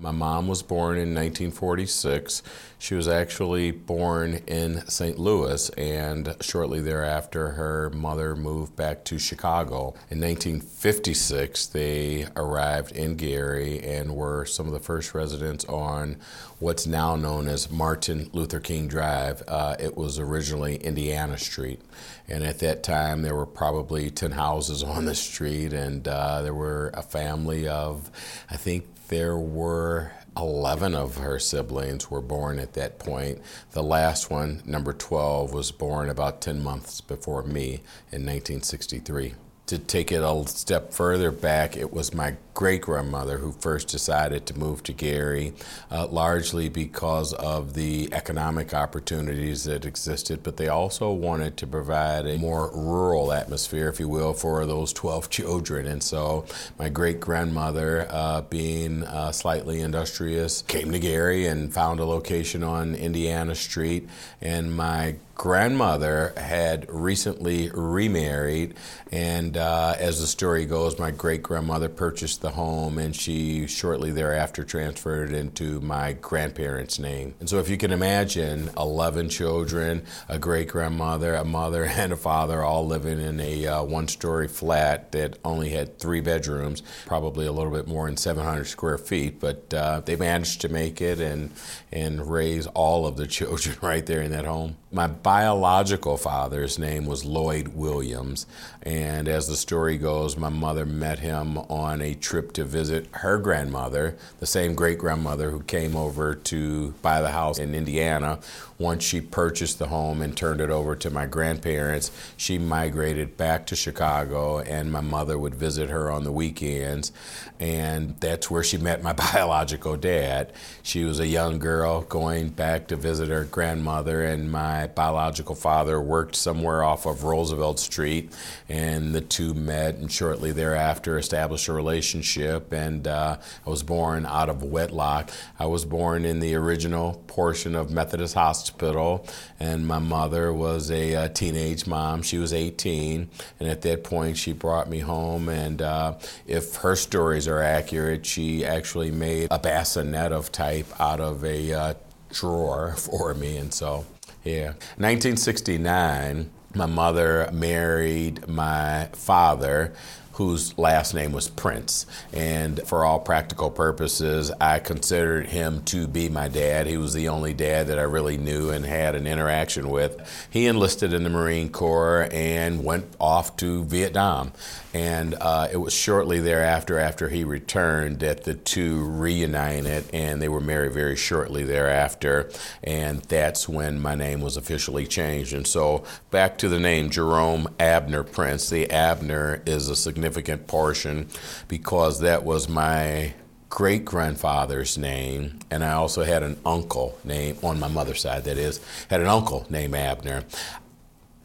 My mom was born in 1946. She was actually born in St. Louis, and shortly thereafter, her mother moved back to Chicago. In 1956, they arrived in Gary and were some of the first residents on what's now known as Martin Luther King Drive. Uh, it was originally Indiana Street, and at that time, there were probably 10 houses on the street, and uh, there were a family of, I think, there were 11 of her siblings were born at that point. The last one, number 12, was born about 10 months before me in 1963 to take it a step further back, it was my great grandmother who first decided to move to Gary, uh, largely because of the economic opportunities that existed, but they also wanted to provide a more rural atmosphere, if you will, for those 12 children. And so my great grandmother, uh, being uh, slightly industrious, came to Gary and found a location on Indiana Street. And my grandmother had recently remarried, and uh, as the story goes, my great grandmother purchased the home, and she shortly thereafter transferred it into my grandparents' name. And so, if you can imagine, 11 children, a great grandmother, a mother, and a father all living in a uh, one story flat that only had three bedrooms, probably a little bit more than 700 square feet, but uh, they managed to make it and, and raise all of the children right there in that home. My biological father's name was Lloyd Williams, and as the story goes, my mother met him on a trip to visit her grandmother, the same great grandmother who came over to buy the house in Indiana. Once she purchased the home and turned it over to my grandparents, she migrated back to Chicago, and my mother would visit her on the weekends, and that's where she met my biological dad. She was a young girl going back to visit her grandmother, and my biological father worked somewhere off of Roosevelt Street, and the two met and shortly thereafter established a relationship. And uh, I was born out of wedlock. I was born in the original portion of Methodist Hospital, and my mother was a, a teenage mom. She was 18, and at that point, she brought me home. And uh, if her stories are accurate, she actually made a bassinet of type out of a uh, drawer for me, and so yeah. 1969, my mother married my father whose last name was Prince. And for all practical purposes, I considered him to be my dad. He was the only dad that I really knew and had an interaction with. He enlisted in the Marine Corps and went off to Vietnam. And uh, it was shortly thereafter, after he returned, that the two reunited and they were married very shortly thereafter. And that's when my name was officially changed. And so back to the name Jerome Abner Prince. The Abner is a significant significant portion because that was my great grandfather's name, and I also had an uncle name on my mother's side, that is, had an uncle named Abner.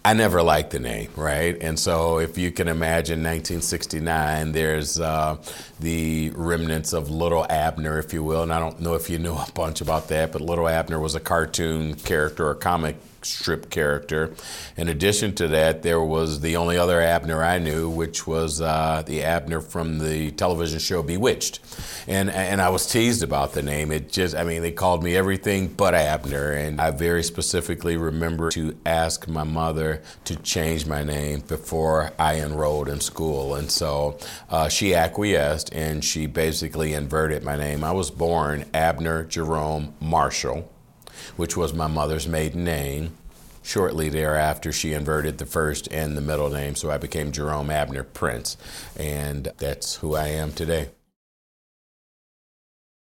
I never liked the name, right? And so, if you can imagine 1969, there's uh, the remnants of Little Abner, if you will. And I don't know if you know a bunch about that, but Little Abner was a cartoon character or comic strip character. In addition to that, there was the only other Abner I knew, which was uh, the Abner from the television show Bewitched. And, and I was teased about the name. It just, I mean, they called me everything but Abner. And I very specifically remember to ask my mother to change my name before I enrolled in school. And so uh, she acquiesced and she basically inverted my name. I was born Abner Jerome Marshall which was my mother's maiden name. Shortly thereafter, she inverted the first and the middle name, so I became Jerome Abner Prince, and that's who I am today.